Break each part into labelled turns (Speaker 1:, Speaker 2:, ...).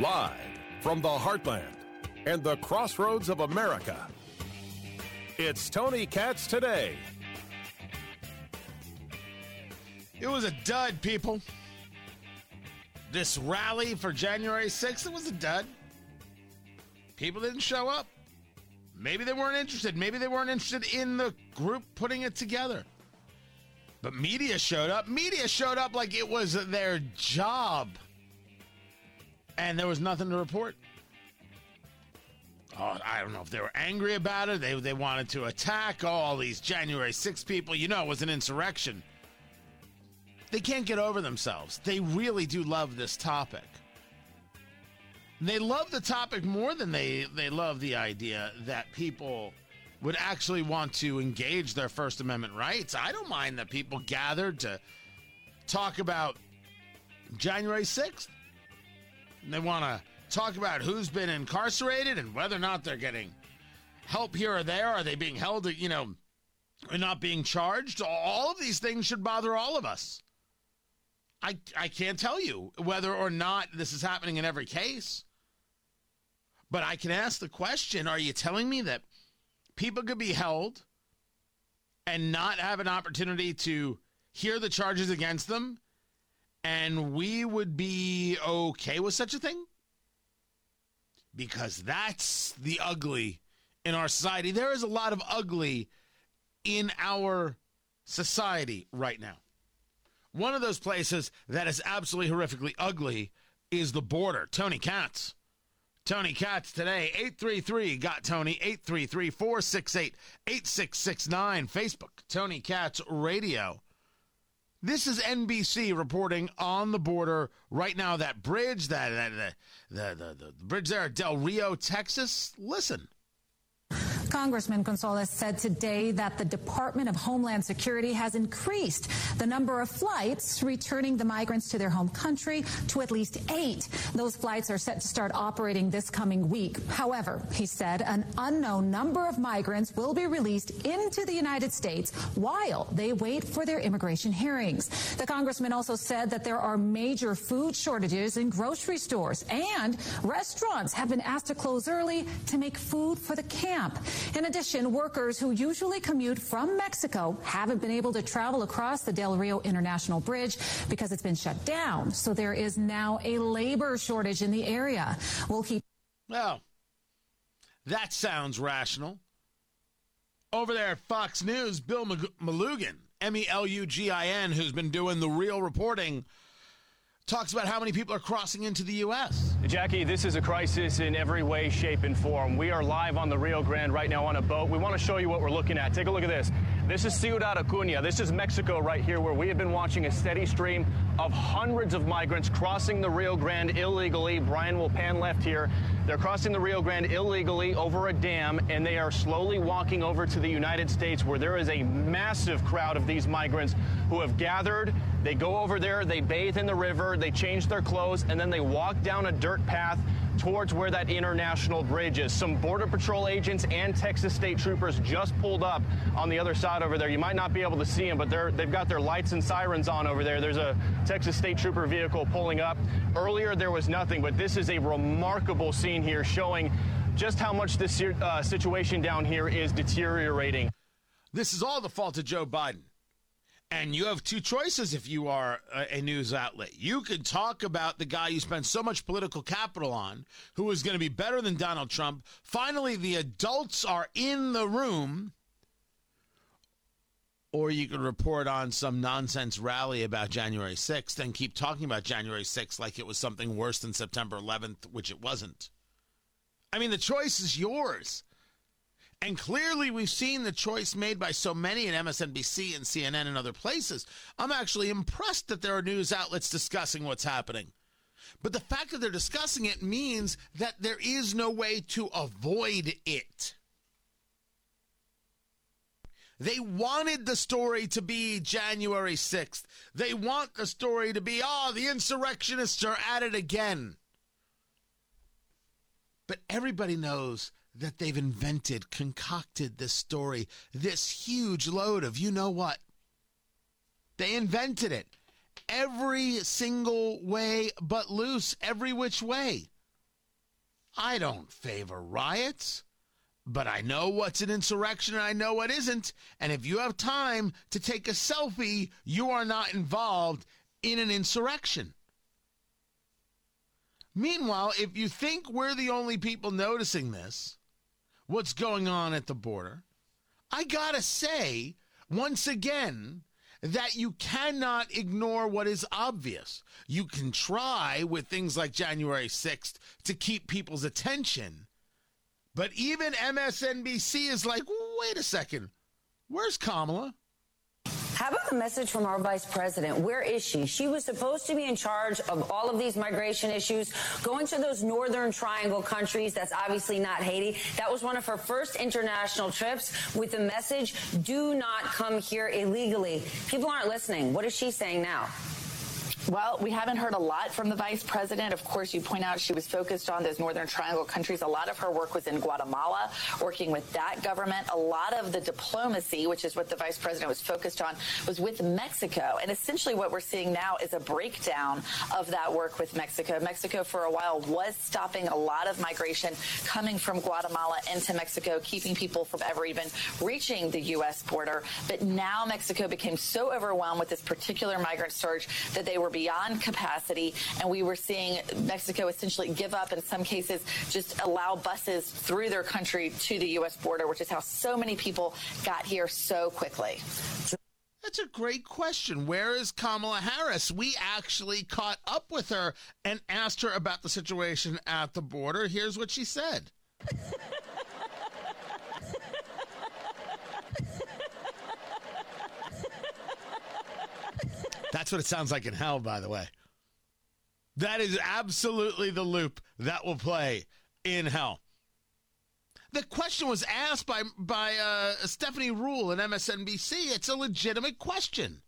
Speaker 1: Live from the heartland and the crossroads of America. It's Tony Katz today.
Speaker 2: It was a dud, people. This rally for January 6th, it was a dud. People didn't show up. Maybe they weren't interested. Maybe they weren't interested in the group putting it together. But media showed up. Media showed up like it was their job. And there was nothing to report. Oh, I don't know if they were angry about it. They, they wanted to attack all these January 6 people. You know, it was an insurrection. They can't get over themselves. They really do love this topic. They love the topic more than they, they love the idea that people would actually want to engage their First Amendment rights. I don't mind that people gathered to talk about January 6th. They want to talk about who's been incarcerated and whether or not they're getting help here or there. Are they being held, you know, and not being charged? All of these things should bother all of us. I, I can't tell you whether or not this is happening in every case. But I can ask the question Are you telling me that people could be held and not have an opportunity to hear the charges against them? And we would be okay with such a thing? Because that's the ugly in our society. There is a lot of ugly in our society right now. One of those places that is absolutely horrifically ugly is the border. Tony Katz. Tony Katz today, 833 got Tony, 833 468 8669. Facebook, Tony Katz Radio. This is NBC reporting on the border right now. That bridge, that, that the, the, the, the bridge there at Del Rio, Texas. Listen.
Speaker 3: Congressman Gonzalez said today that the Department of Homeland Security has increased the number of flights returning the migrants to their home country to at least eight. Those flights are set to start operating this coming week. However, he said an unknown number of migrants will be released into the United States while they wait for their immigration hearings. The congressman also said that there are major food shortages in grocery stores and restaurants have been asked to close early to make food for the camp. In addition, workers who usually commute from Mexico haven't been able to travel across the Del Rio International Bridge because it's been shut down. So there is now a labor shortage in the area. We'll keep.
Speaker 2: Well, that sounds rational. Over there at Fox News, Bill Melugin, M E L U G I N, who's been doing the real reporting talks about how many people are crossing into the U.S.
Speaker 4: Jackie, this is a crisis in every way, shape, and form. We are live on the Rio Grande right now on a boat. We want to show you what we're looking at. Take a look at this. This is Ciudad Acuña. This is Mexico right here, where we have been watching a steady stream of hundreds of migrants crossing the Rio Grande illegally. Brian will pan left here. They're crossing the Rio Grande illegally over a dam, and they are slowly walking over to the United States, where there is a massive crowd of these migrants who have gathered. They go over there, they bathe in the river, they change their clothes, and then they walk down a dirt path towards where that international bridge is. Some Border Patrol agents and Texas State Troopers just pulled up on the other side over there. You might not be able to see them, but they're, they've got their lights and sirens on over there. There's a Texas State Trooper vehicle pulling up. Earlier, there was nothing, but this is a remarkable scene here showing just how much this uh, situation down here is deteriorating.
Speaker 2: This is all the fault of Joe Biden. And you have two choices if you are a, news outlet. You could talk about the guy you spent so much political capital on, who is going to be better than Donald Trump. Finally, the adults are in the room. Or you could report on some nonsense rally about January 6th and keep talking about January 6th like it was something worse than September 11th, which it wasn't. I mean, the choice is yours. And clearly, we've seen the choice made by so many in MSNBC and CNN and other places. I'm actually impressed that there are news outlets discussing what's happening. But the fact that they're discussing it means that there is no way to avoid it. They wanted the story to be January 6th. They want the story to be, oh, the insurrectionists are at it again. But everybody knows that they've invented, concocted this story, this huge load of you know what. They invented it every single way but loose, every which way. I don't favor riots, but I know what's an insurrection and I know what isn't. And if you have time to take a selfie, you are not involved in an insurrection. Meanwhile, if you think we're the only people noticing this, what's going on at the border, I gotta say, once again, that you cannot ignore what is obvious. You can try with things like January 6th to keep people's attention, but even MSNBC is like, wait a second, where's Kamala?
Speaker 5: How about the message from our vice president? Where is she? She was supposed to be in charge of all of these migration issues, going to those northern triangle countries. That's obviously not Haiti. That was one of her first international trips with the message, do not come here illegally. People aren't listening. What is she saying now?
Speaker 6: Well, we haven't heard a lot from the vice president. Of course, you point out she was focused on those Northern Triangle countries. A lot of her work was in Guatemala, working with that government. A lot of the diplomacy, which is what the vice president was focused on, was with Mexico. And essentially what we're seeing now is a breakdown of that work with Mexico. Mexico, for a while, was stopping a lot of migration coming from Guatemala into Mexico, keeping people from ever even reaching the U.S. border. But now Mexico became so overwhelmed with this particular migrant surge that they were beyond capacity, and we were seeing Mexico essentially give up, in some cases, just allow buses through their country to the U.S. border, which is how so many people got here so quickly.
Speaker 2: That's a great question. Where is Kamala Harris? We actually caught up with her and asked her about the situation at the border. Here's what she said. That's what it sounds like in hell, by the way. That is absolutely the loop that will play in hell. The question was asked by by uh, Stephanie Ruhle in MSNBC. It's a legitimate question.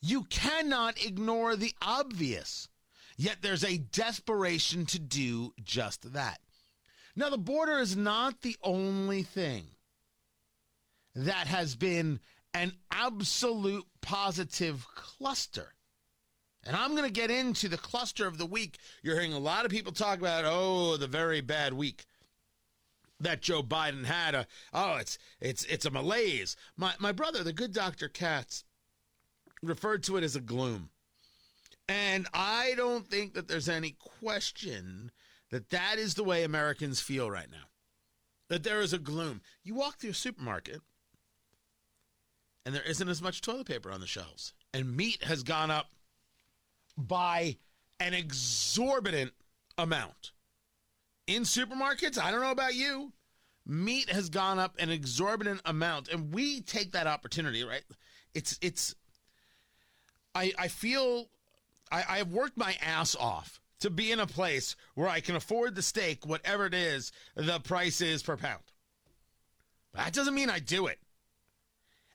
Speaker 2: You cannot ignore the obvious, yet there's a desperation to do just that. Now, the border is not the only thing that has been an absolute positive cluster. And I'm going to get into the cluster of the week. You're hearing a lot of people talk about, oh, the very bad week that Joe Biden had. A, oh, it's it's it's a malaise. My my brother, the good Dr. Katz, referred to it as a gloom. And I don't think that there's any question that that is the way Americans feel right now. That there is a gloom. You walk through a supermarket and there isn't as much toilet paper on the shelves. And meat has gone up by an exorbitant amount. In supermarkets, I don't know about you, meat has gone up an exorbitant amount and we take that opportunity, right? It's it's I I feel I, I have worked my ass off to be in a place where I can afford the steak, whatever it is the price is per pound. But that doesn't mean I do it.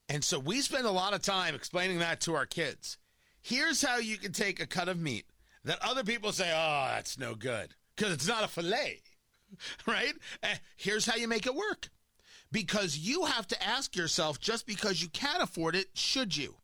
Speaker 2: And so we spend a lot of time explaining that to our kids. Here's how you can take a cut of meat that other people say, oh, that's no good because it's not a filet, right? And here's how you make it work. Because you have to ask yourself just because you can't afford it, should you?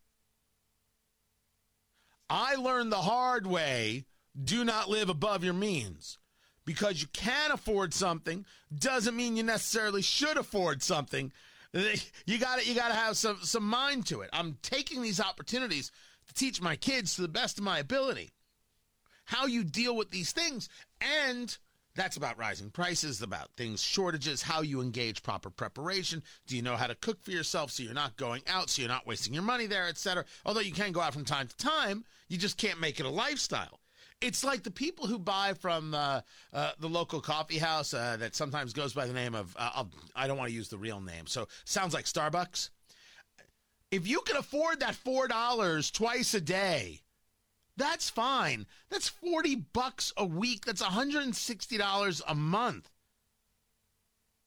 Speaker 2: I learned the hard way do not live above your means. Because you can afford something doesn't mean you necessarily should afford something you got to you got to have some some mind to it. I'm taking these opportunities to teach my kids to the best of my ability how you deal with these things and that's about rising prices, about things, shortages, how you engage proper preparation. Do you know how to cook for yourself so you're not going out, so you're not wasting your money there, etc. Although you can go out from time to time, you just can't make it a lifestyle it's like the people who buy from uh, uh, the local coffee house uh, that sometimes goes by the name of uh, I don't want to use the real name, so sounds like Starbucks. If you can afford that four dollars twice a day, that's fine. That's forty bucks a week. That's one hundred and sixty dollars a month.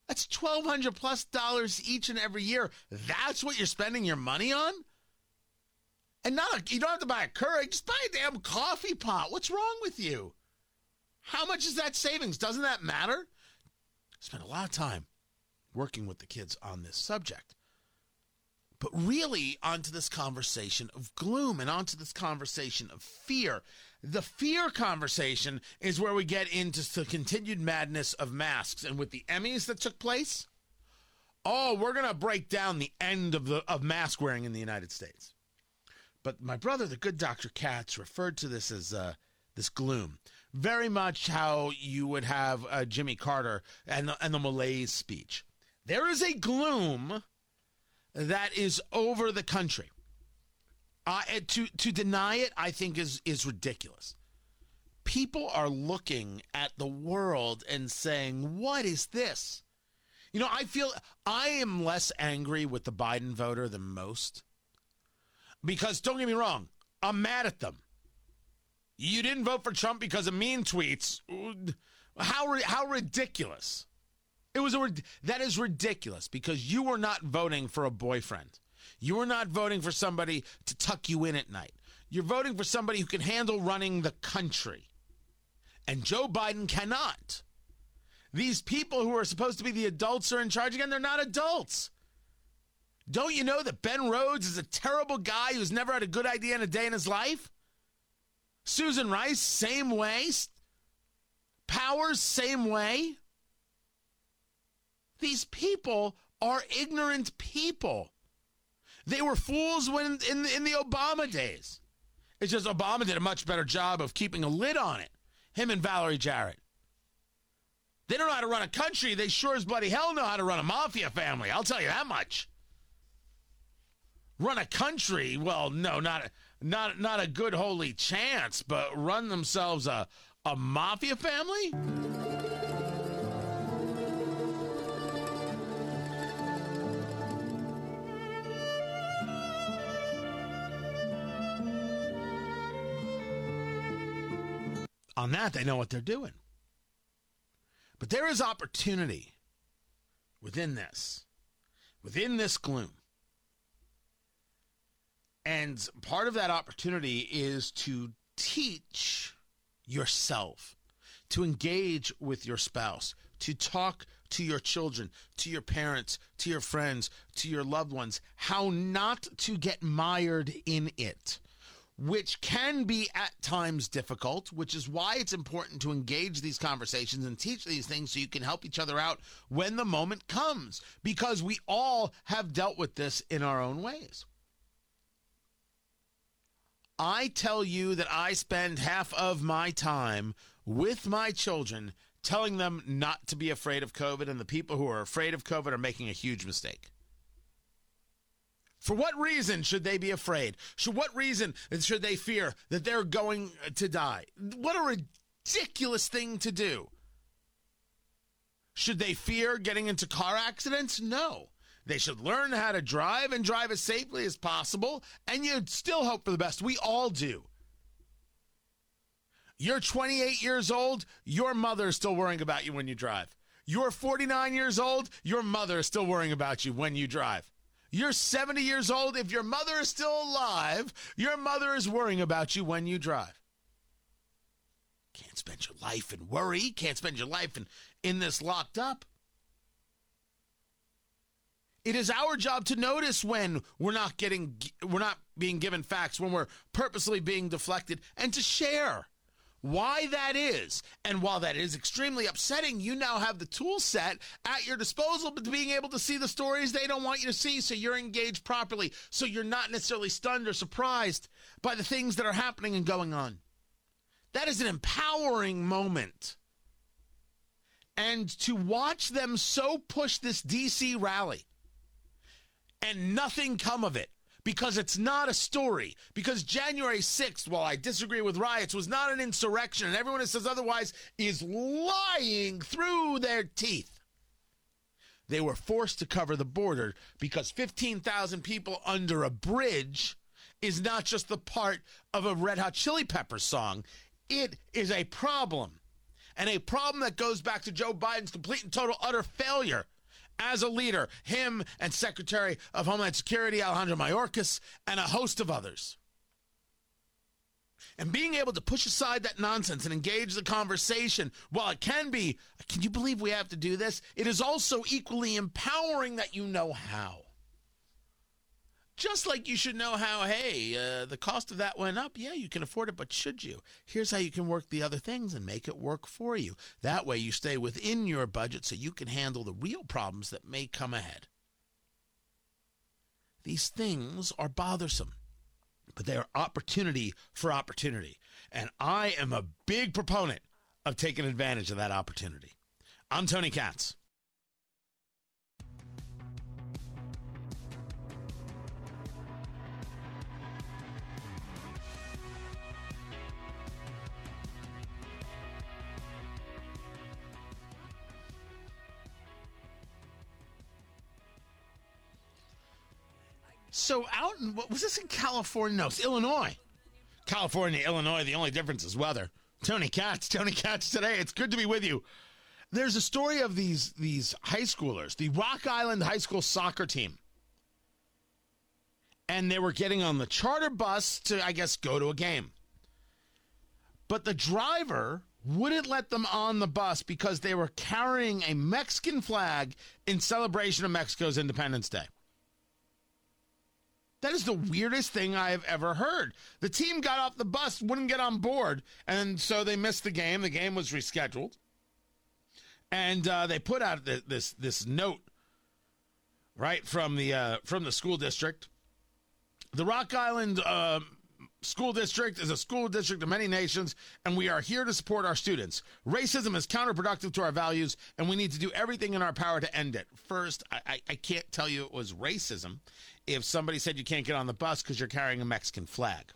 Speaker 2: That's twelve hundred plus dollars each and every year. That's what you're spending your money on. And not a, you don't have to buy a Keurig, just buy a damn coffee pot. What's wrong with you? How much is that savings? Doesn't that matter? Spent a lot of time working with the kids on this subject. but really onto this conversation of gloom and onto this conversation of fear. The fear conversation is where we get into the continued madness of masks. And with the Emmys that took place, oh, we're going to break down the end of the of mask wearing in the United States. But my brother, the good Dr. Katz, referred to this as uh, this gloom. Very much how you would have uh, Jimmy Carter and the, and the Malaise speech. There is a gloom that is over the country. Uh, to to deny it, I think is is ridiculous. People are looking at the world and saying, "What is this?" You know, I feel I am less angry with the Biden voter than most. Because don't get me wrong, I'm mad at them. You didn't vote for Trump because of mean tweets. How how ridiculous. It was a that is ridiculous because you were not voting for a boyfriend. You were not voting for somebody to tuck you in at night. You're voting for somebody who can handle running the country. And Joe Biden cannot. These people who are supposed to be the adults are in charge again. They're not adults. Don't you know that Ben Rhodes is a terrible guy who's never had a good idea in a day in his life? Susan Rice, same way. Powers, same way. These people are ignorant people. They were fools when in in the Obama days. It's just Obama did a much better job of keeping a lid on it. Him and Valerie Jarrett. They don't know how to run a country. They sure as bloody hell know how to run a mafia family. I'll tell you that much. Run a country? Well, no, not not not a good holy chance, but run themselves a a mafia family? On that, they know what they're doing. But there is opportunity within this, within this gloom. And part of that opportunity is to teach yourself, to engage with your spouse, to talk to your children, to your parents, to your friends, to your loved ones, how not to get mired in it which can be at times difficult, which is why it's important to engage these conversations and teach these things so you can help each other out when the moment comes, because we all have dealt with this in our own ways. I tell you that I spend half of my time with my children telling them not to be afraid of COVID, and the people who are afraid of COVID are making a huge mistake. For what reason should they be afraid? Should what reason should they fear that they're going to die? What a ridiculous thing to do. Should they fear getting into car accidents? No. They should learn how to drive and drive as safely as possible, and you'd still hope for the best. We all do. You're 28 years old, your mother is still worrying about you when you drive. You're 49 years old, your mother is still worrying about you when you drive. You're 70 years old. If your mother is still alive, your mother is worrying about you when you drive. Can't spend your life in worry. Can't spend your life in, in this locked up. It is our job to notice when we're not getting we're not being given facts, when we're purposely being deflected, and to share why that is. And while that is extremely upsetting, you now have the tool set at your disposal to being able to see the stories they don't want you to see so you're engaged properly. So you're not necessarily stunned or surprised by the things that are happening and going on. That is an empowering moment. And to watch them so push this DC rally and nothing come of it because it's not a story. Because January 6th, while I disagree with riots, was not an insurrection, and everyone who says otherwise is lying through their teeth. They were forced to cover the border because 15,000 people under a bridge is not just the part of a Red Hot Chili Peppers song, it is a problem. And a problem that goes back to Joe Biden's complete and total utter failure as a leader, him and Secretary of Homeland Security Alejandro Mayorkas and a host of others. And being able to push aside that nonsense and engage the conversation, while it can be, can you believe we have to do this? It is also equally empowering that you know how. Just like you should know how, hey, uh, the cost of that went up. Yeah, you can afford it, but should you? Here's how you can work the other things and make it work for you. That way you stay within your budget so you can handle the real problems that may come ahead. These things are bothersome, but they are opportunity for opportunity. And I am a big proponent of taking advantage of that opportunity. I'm Tony Katz. So out in what was this in California? No, it's Illinois. California, Illinois. The only difference is weather. Tony Katz, Tony Katz today. It's good to be with you. There's a story of these these high schoolers, the Rock Island High School soccer team. And they were getting on the charter bus to, I guess, go to a game. But the driver wouldn't let them on the bus because they were carrying a Mexican flag in celebration of Mexico's Independence Day. That is the weirdest thing I have ever heard. The team got off the bus, wouldn't get on board, and so they missed the game. The game was rescheduled, and uh, they put out this this note right from the uh, from the school district. The Rock Island uh, School District is a school district of many nations, and we are here to support our students. Racism is counterproductive to our values, and we need to do everything in our power to end it. First, I, I can't tell you it was racism if somebody said you can't get on the bus because you're carrying a Mexican flag.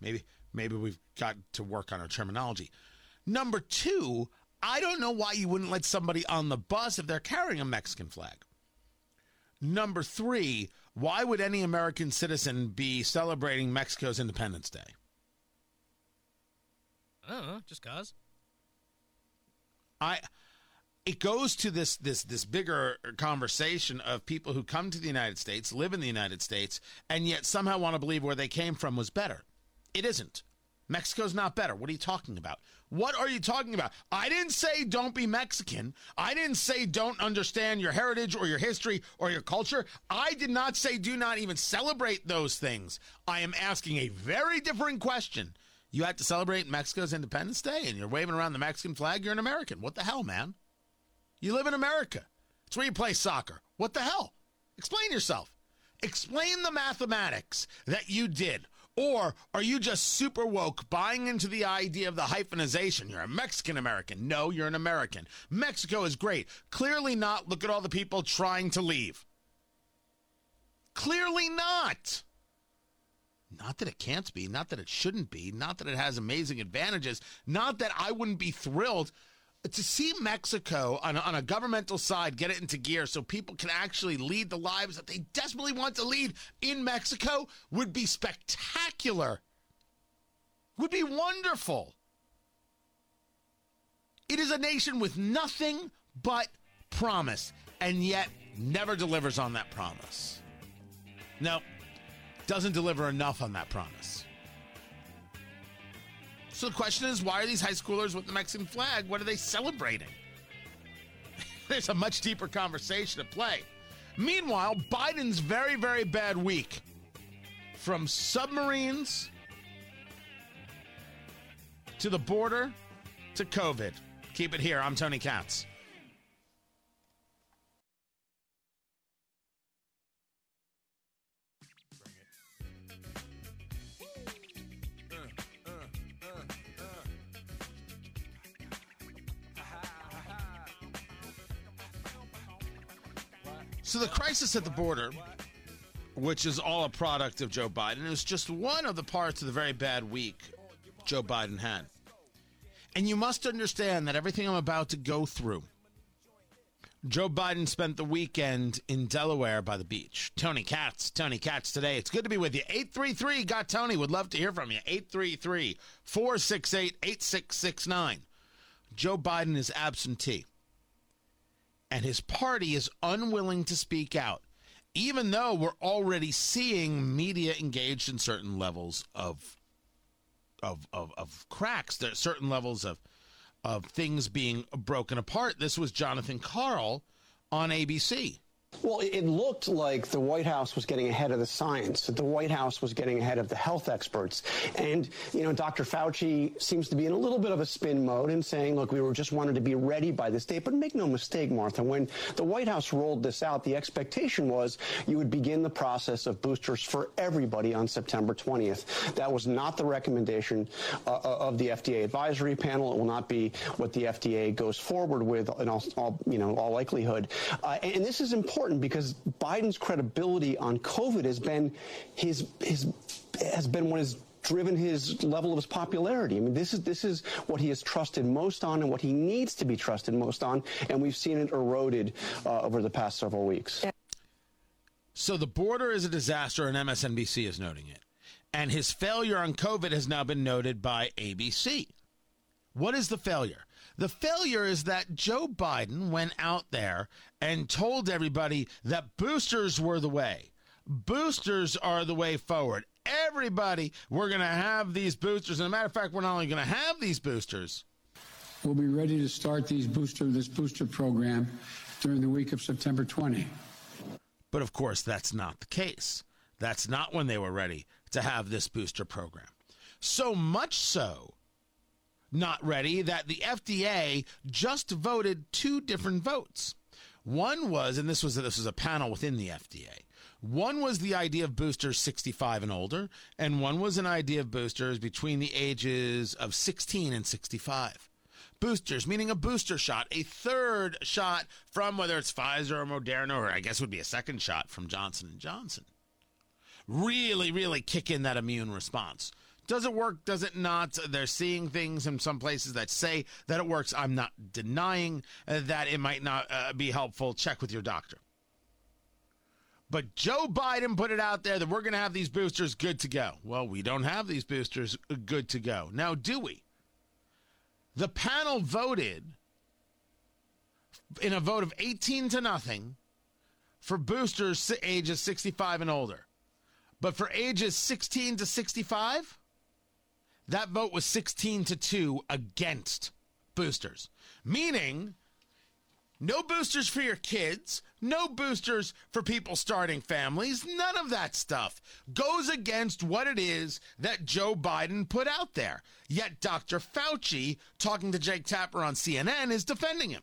Speaker 2: Maybe maybe we've got to work on our terminology. Number two, I don't know why you wouldn't let somebody on the bus if they're carrying a Mexican flag. Number three, why would any American citizen be celebrating Mexico's Independence Day?
Speaker 7: I don't know, just cause.
Speaker 2: I it goes to this this this bigger conversation of people who come to the United States, live in the United States, and yet somehow want to believe where they came from was better. It isn't. Mexico's not better. What are you talking about? What are you talking about? I didn't say don't be Mexican. I didn't say don't understand your heritage or your history or your culture. I did not say do not even celebrate those things. I am asking a very different question. You had to celebrate Mexico's Independence Day and you're waving around the Mexican flag. You're an American. What the hell, man? You live in America. It's where you play soccer. What the hell? Explain yourself. Explain the mathematics that you did. Or are you just super woke, buying into the idea of the hyphenization? You're a Mexican American. No, you're an American. Mexico is great. Clearly not. Look at all the people trying to leave. Clearly not. Not that it can't be, not that it shouldn't be, not that it has amazing advantages, not that I wouldn't be thrilled to see Mexico on a, on a governmental side get it into gear so people can actually lead the lives that they desperately want to lead in Mexico would be spectacular. Would be wonderful. It is a nation with nothing but promise and yet never delivers on that promise. No, doesn't deliver enough on that promise. So the question is, why are these high schoolers with the Mexican flag? What are they celebrating? There's a much deeper conversation at play. Meanwhile, Biden's very, very bad week from submarines to the border to COVID. Keep it here. I'm Tony Katz. So the crisis at the border, which is all a product of Joe Biden, is just one of the parts of the very bad week Joe Biden had. And you must understand that everything I'm about to go through. Joe Biden spent the weekend in Delaware by the beach. Tony Katz, Tony Katz today. It's good to be with you. 833 got Tony. Would love to hear from you. 833 468 8669. Joe Biden is absentee and his party is unwilling to speak out, even though we're already seeing media engaged in certain levels of of of, of cracks. There are certain levels of of things being broken apart. This was Jonathan Karl on ABC.
Speaker 7: Well, it looked like the White House was getting ahead of the science, that the White House was getting ahead of the health experts. And, you know, Dr. Fauci seems to be in a little bit of a spin mode and saying, look, we were just wanted to be ready by this date. But make no mistake, Martha, when the White House rolled this out, the expectation was you would begin the process of boosters for everybody on September 20th. That was not the recommendation uh, uh of the FDA advisory panel. It will not be what the FDA goes forward with in all, all you know, all likelihood. Uh, and this is important important because Biden's credibility on COVID has been his his has been what has driven his level of his popularity. I mean, this is this is what he is trusted most on, and what he needs to be trusted most on, and we've seen it eroded uh, over the past several weeks.
Speaker 2: So the border is a disaster, and MSNBC is noting it, and his failure on COVID has now been noted by ABC. What is the failure? The failure is that Joe Biden went out there and told everybody that boosters were the way. Boosters are the way forward. Everybody, we're going to have these boosters. And a matter of fact, we're not only going to have these boosters.
Speaker 8: We'll be ready to start these booster this booster program during the week of September 20.
Speaker 2: But of course, that's not the case. That's not when they were ready to have this booster program. So much so not ready that the FDA just voted two different votes. One was, and this was this was a panel within the FDA. One was the idea of boosters 65 and older, and one was an idea of boosters between the ages of 16 and 65. Boosters, meaning a booster shot, a third shot from whether it's Pfizer or Moderna, or I guess would be a second shot from Johnson and Johnson. Really, really kick in that immune response. Does it work? Does it not? They're seeing things in some places that say that it works. I'm not denying uh, that it might not uh, be helpful. Check with your doctor. But Joe Biden put it out there that we're going to have these boosters good to go. Well, we don't have these boosters good to go. Now, do we? The panel voted in a vote of 18 to nothing for boosters ages 65 and older. But for ages 16 to 65, that vote was 16 to 2 against boosters, meaning no boosters for your kids, no boosters for people starting families, none of that stuff goes against what it is that Joe Biden put out there. Yet Dr. Fauci, talking to Jake Tapper on CNN, is defending him.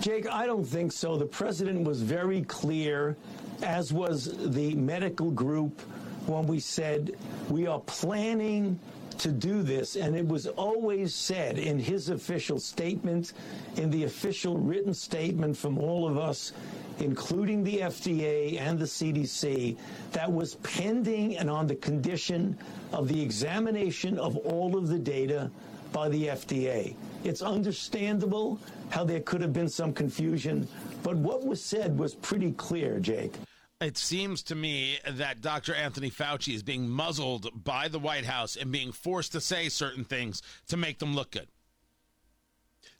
Speaker 9: Jake, I don't think so. The president was very clear, as was the medical group when we said we are planning to do this, and it was always said in his official statement, in the official written statement from all of us, including the FDA and the CDC, that was pending and on the condition of the examination of all of the data by the FDA. It's understandable how there could have been some confusion, but what was said was pretty clear, Jake.
Speaker 2: It seems to me that Dr. Anthony Fauci is being muzzled by the White House and being forced to say certain things to make them look good.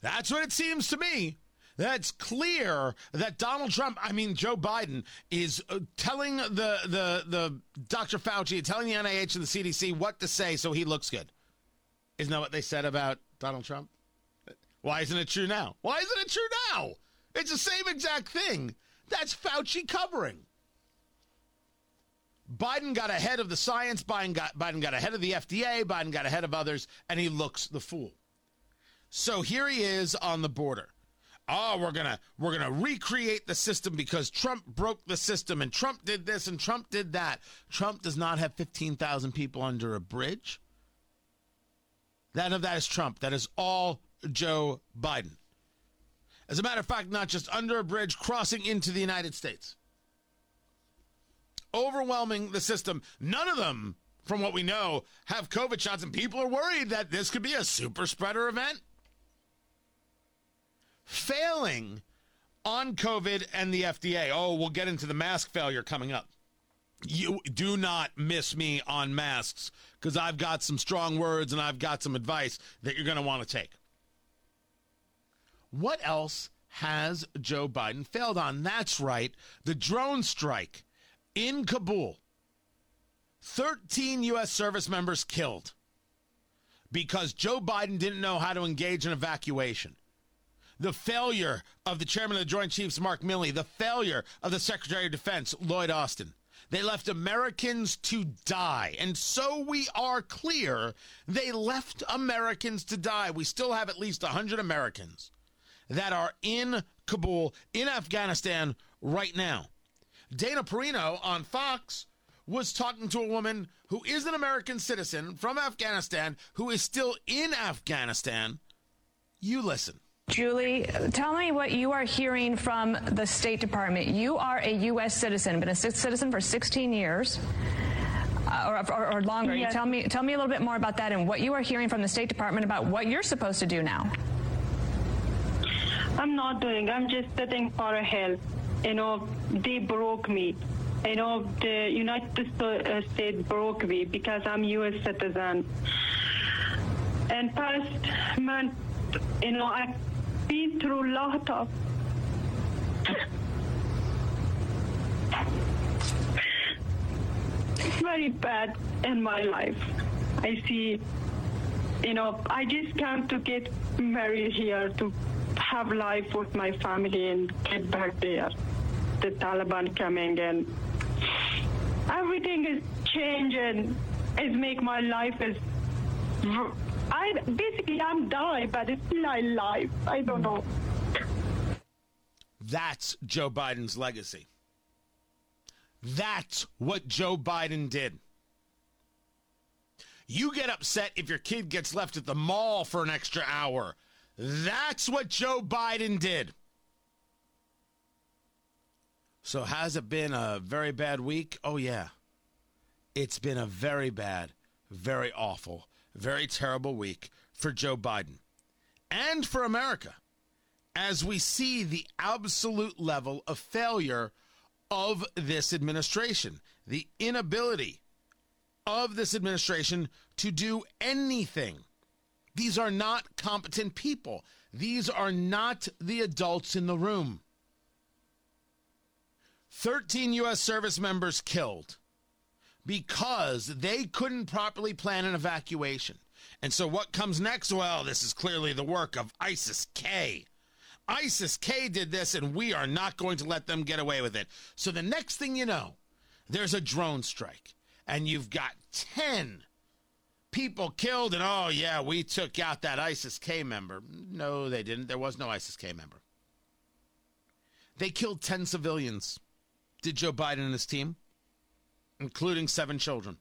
Speaker 2: That's what it seems to me. That's clear that Donald Trump, I mean Joe Biden, is uh, telling the the the Dr. Fauci, telling the NIH and the CDC what to say so he looks good. Isn't that what they said about Donald Trump? Why isn't it true now? Why isn't it true now? It's the same exact thing. That's Fauci covering. Biden got ahead of the science. Biden got Biden got ahead of the FDA. Biden got ahead of others, and he looks the fool. So here he is on the border. Oh, we're gonna we're gonna recreate the system because Trump broke the system and Trump did this and Trump did that. Trump does not have fifteen thousand people under a bridge. That of that is Trump. That is all Joe Biden. As a matter of fact, not just under a bridge, crossing into the United States overwhelming the system. None of them, from what we know, have COVID shots, and people are worried that this could be a super spreader event. Failing on COVID and the FDA. Oh, we'll get into the mask failure coming up. You do not miss me on masks because I've got some strong words and I've got some advice that you're going to want to take. What else has Joe Biden failed on? That's right, the drone strike in Kabul, 13 U.S. service members killed because Joe Biden didn't know how to engage in evacuation. the failure of the chairman of the Joint Chiefs, Mark Milley, the failure of the Secretary of Defense, Lloyd Austin. They left Americans to die. And so we are clear they left Americans to die. We still have at least 100 Americans that are in Kabul, in Afghanistan right now. Dana Perino on Fox was talking to a woman who is an American citizen from Afghanistan who is still in Afghanistan. You listen.
Speaker 10: Julie, tell me what you are hearing from the State Department. You are a U.S. citizen, been a citizen for 16 years. Uh, or, or, or, longer. Yes. tell me, tell me a little bit more about that and what you are hearing from the State Department about what you're supposed to do now.
Speaker 11: I'm not doing. I'm just sitting for a help. You know, they broke me. You know, the United uh, States broke me because I'm U.S. citizen. And past month, you know, I've been through a lot of very bad in my life. I see, you know, I just came to get married here to have life with my family and get back there. The Taliban coming and everything is changing. It's make my life is I basically I'm died, but it's still alive. I don't know.
Speaker 2: That's Joe Biden's legacy. That's what Joe Biden did. You get upset if your kid gets left at the mall for an extra hour. That's what Joe Biden did. So, has it been a very bad week? Oh, yeah. It's been a very bad, very awful, very terrible week for Joe Biden and for America as we see the absolute level of failure of this administration, the inability of this administration to do anything. These are not competent people. These are not the adults in the room. 13 U.S. service members killed because they couldn't properly plan an evacuation. And so what comes next? Well, this is clearly the work of ISIS K. ISIS K did this, and we are not going to let them get away with it. So the next thing you know, there's a drone strike, and you've got 10 people killed, and oh, yeah, we took out that ISIS K member. No, they didn't. There was no ISIS K member. They killed 10 civilians. Did Joe Biden and his team? including seven children.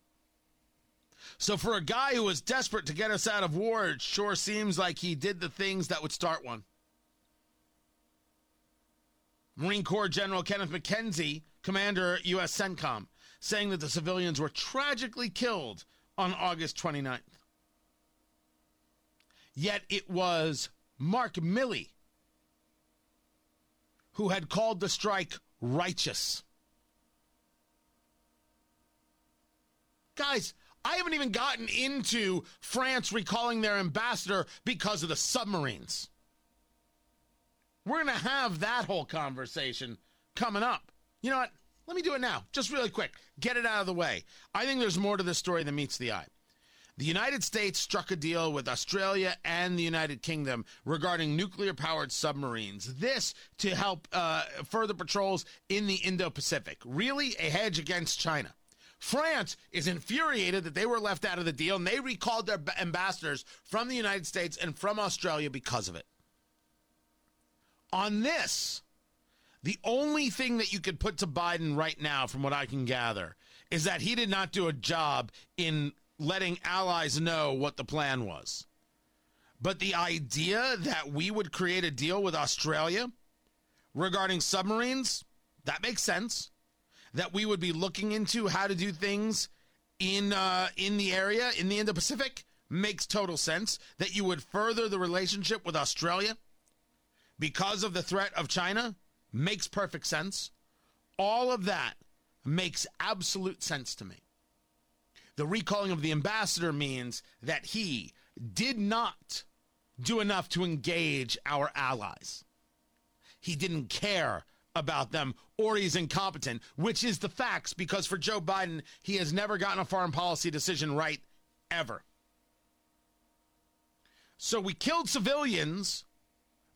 Speaker 2: So, for a guy who was desperate to get us out of war, it sure seems like he did the things that would start one. Marine Corps General Kenneth McKenzie, commander U.S. CENTCOM, saying that the civilians were tragically killed on August 29th. Yet it was Mark Milley who had called the strike righteous. Guys, I haven't even gotten into France recalling their ambassador because of the submarines. We're going to have that whole conversation coming up. You know what? Let me do it now, just really quick. Get it out of the way. I think there's more to this story than meets the eye. The United States struck a deal with Australia and the United Kingdom regarding nuclear powered submarines. This to help uh, further patrols in the Indo Pacific. Really a hedge against China. France is infuriated that they were left out of the deal and they recalled their ambassadors from the United States and from Australia because of it. On this, the only thing that you could put to Biden right now, from what I can gather, is that he did not do a job in letting allies know what the plan was. But the idea that we would create a deal with Australia regarding submarines, that makes sense that we would be looking into how to do things in uh, in the area in the Indo-Pacific makes total sense. That you would further the relationship with Australia because of the threat of China makes perfect sense. All of that makes absolute sense to me. The recalling of the ambassador means that he did not do enough to engage our allies. He didn't care about them or he's incompetent, which is the facts because for Joe Biden, he has never gotten a foreign policy decision right ever. So we killed civilians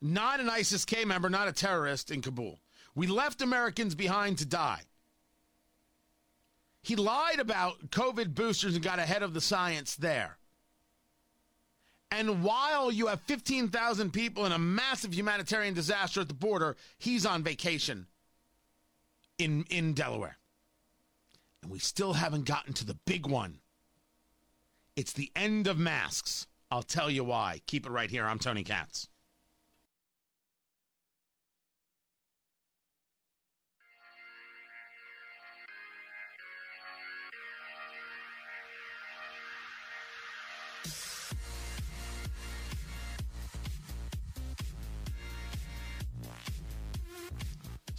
Speaker 2: not an ISIS K member, not a terrorist in Kabul. We left Americans behind to die. He lied about COVID boosters and got ahead of the science there. And while you have 15,000 people in a massive humanitarian disaster at the border, he's on vacation in, in Delaware. And we still haven't gotten to the big one. It's the end of masks. I'll tell you why. Keep it right here. I'm Tony Katz.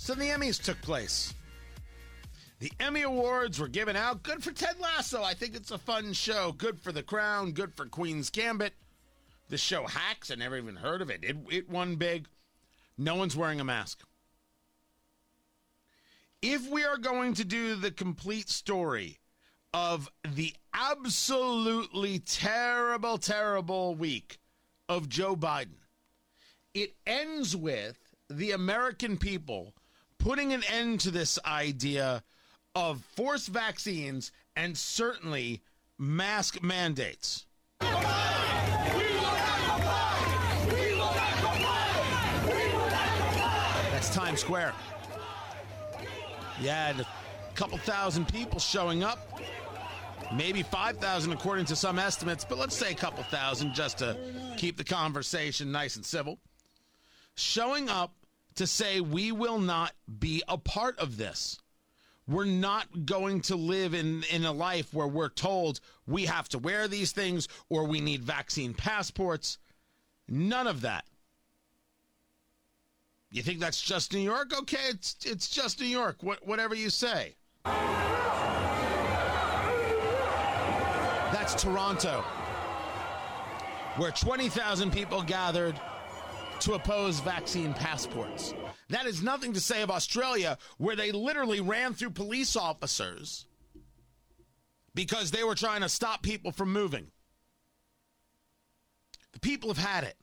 Speaker 2: So the Emmys took place. The Emmy Awards were given out. Good for Ted Lasso. I think it's a fun show. Good for The Crown. Good for Queen's Gambit. The show Hacks. I never even heard of it. It, it won big. No one's wearing a mask. If we are going to do the complete story of the absolutely terrible, terrible week of Joe Biden, it ends with the American people putting an end to this idea of forced vaccines and certainly mask mandates. That's Times Square. Yeah, a couple thousand people showing up. Maybe 5,000 according to some estimates, but let's say a couple thousand just to keep the conversation nice and civil. Showing up to say we will not be a part of this. We're not going to live in, in a life where we're told we have to wear these things or we need vaccine passports. None of that. You think that's just New York? Okay, it's it's just New York. What, whatever you say. That's Toronto, where 20,000 people gathered to oppose vaccine passports. That is nothing to say of Australia, where they literally ran through police officers because they were trying to stop people from moving. The people have had it,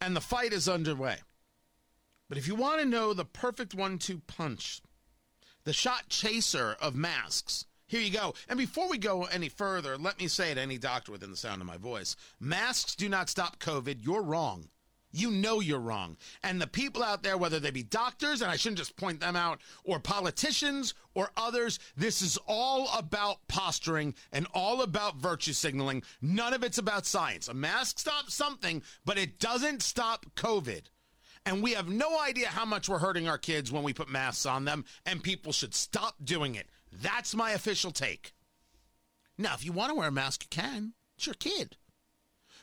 Speaker 2: and the fight is underway. But if you want to know the perfect one two punch, the shot chaser of masks, here you go. And before we go any further, let me say to any doctor within the sound of my voice masks do not stop COVID. You're wrong you know you're wrong. And the people out there, whether they be doctors, and I shouldn't just point them out, or politicians or others, this is all about posturing and all about virtue signaling. None of it's about science. A mask stops something, but it doesn't stop COVID. And we have no idea how much we're hurting our kids when we put masks on them, and people should stop doing it. That's my official take. Now, if you want to wear a mask, you can. It's your kid.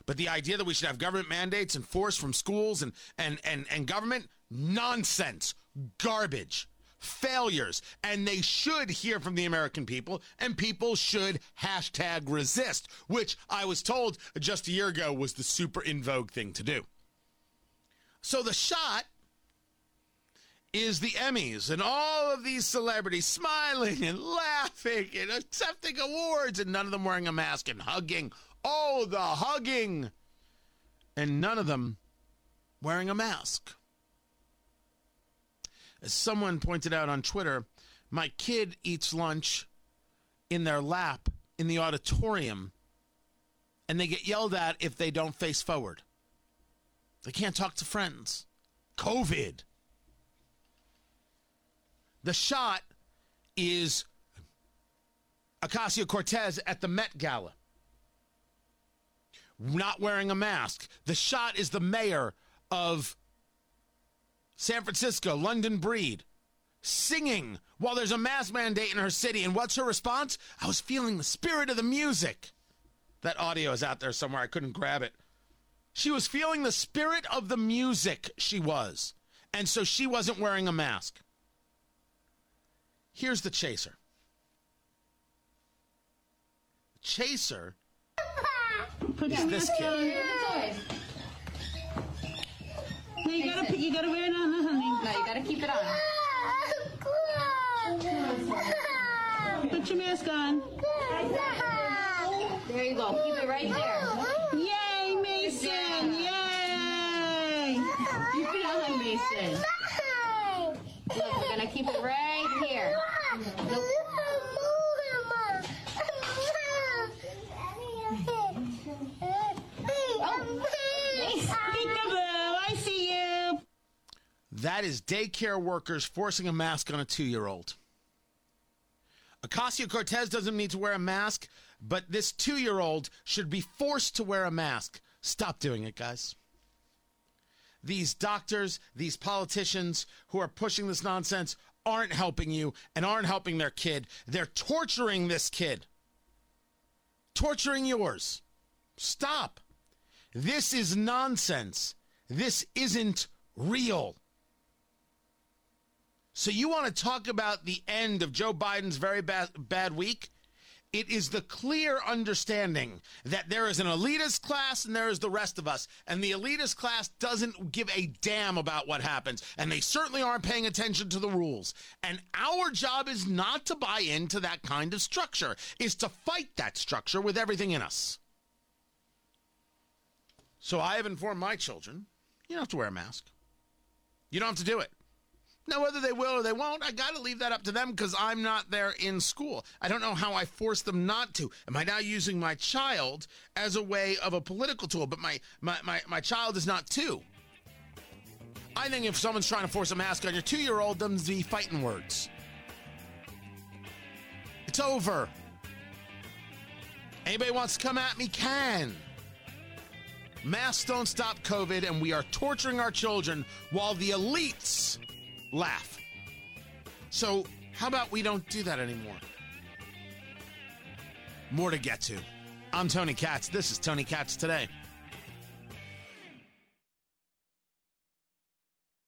Speaker 2: But the idea that we should have government mandates enforced from schools and, and, and, and government, nonsense, garbage, failures. And they should hear from the American people, and people should hashtag resist, which I was told just a year ago was the super in vogue thing to do. So the shot is the Emmys and all of these celebrities smiling and laughing and accepting awards and none of them wearing a mask and hugging Oh, the hugging! And none of them wearing a mask. As someone pointed out on Twitter, my kid eats lunch in their lap in the auditorium, and they get yelled at if they don't face forward. They can't talk to friends. COVID. The shot is Ocasio Cortez at the Met Gala not wearing a mask. The shot is the mayor of San Francisco, London Breed, singing while there's a mask mandate in her city. And what's her response? I was feeling the spirit of the music. That audio is out there somewhere. I couldn't grab it. She was feeling the spirit of the music, she was. And so she wasn't wearing a mask. Here's the chaser. Chaser
Speaker 12: Put your
Speaker 2: this kid.
Speaker 12: No, you gotta put, you gotta wear it on, honey.
Speaker 13: No, you gotta keep it on.
Speaker 12: Put your mask on.
Speaker 13: There you go. Keep it right there.
Speaker 12: Yay, Mason! Yay! Keep it on, Mason. Look, we're gonna keep it right here. Nope. Oh, Mason, peekaboo, I see you.
Speaker 2: That is daycare workers forcing a mask on a two year old. Ocasio Cortez doesn't need to wear a mask, but this two year old should be forced to wear a mask. Stop doing it, guys. These doctors, these politicians who are pushing this nonsense aren't helping you and aren't helping their kid. They're torturing this kid, torturing yours. Stop. This is nonsense. This isn't real. So, you want to talk about the end of Joe Biden's very bad, bad week? It is the clear understanding that there is an elitist class and there is the rest of us. And the elitist class doesn't give a damn about what happens. And they certainly aren't paying attention to the rules. And our job is not to buy into that kind of structure, is to fight that structure with everything in us. So I have informed my children you don't have to wear a mask. You don't have to do it. Now, whether they will or they won't, I got to leave that up to them because I'm not there in school. I don't know how I force them not to. Am I now using my child as a way of a political tool? But my, my, my, my child is not two. I think if someone's trying to force a mask on your two year old, them be fighting words. It's over. Anybody wants to come at me can. Masks don't stop COVID, and we are torturing our children while the elites laugh. So, how about we don't do that anymore? More to get to. I'm Tony Katz. This is Tony Katz Today.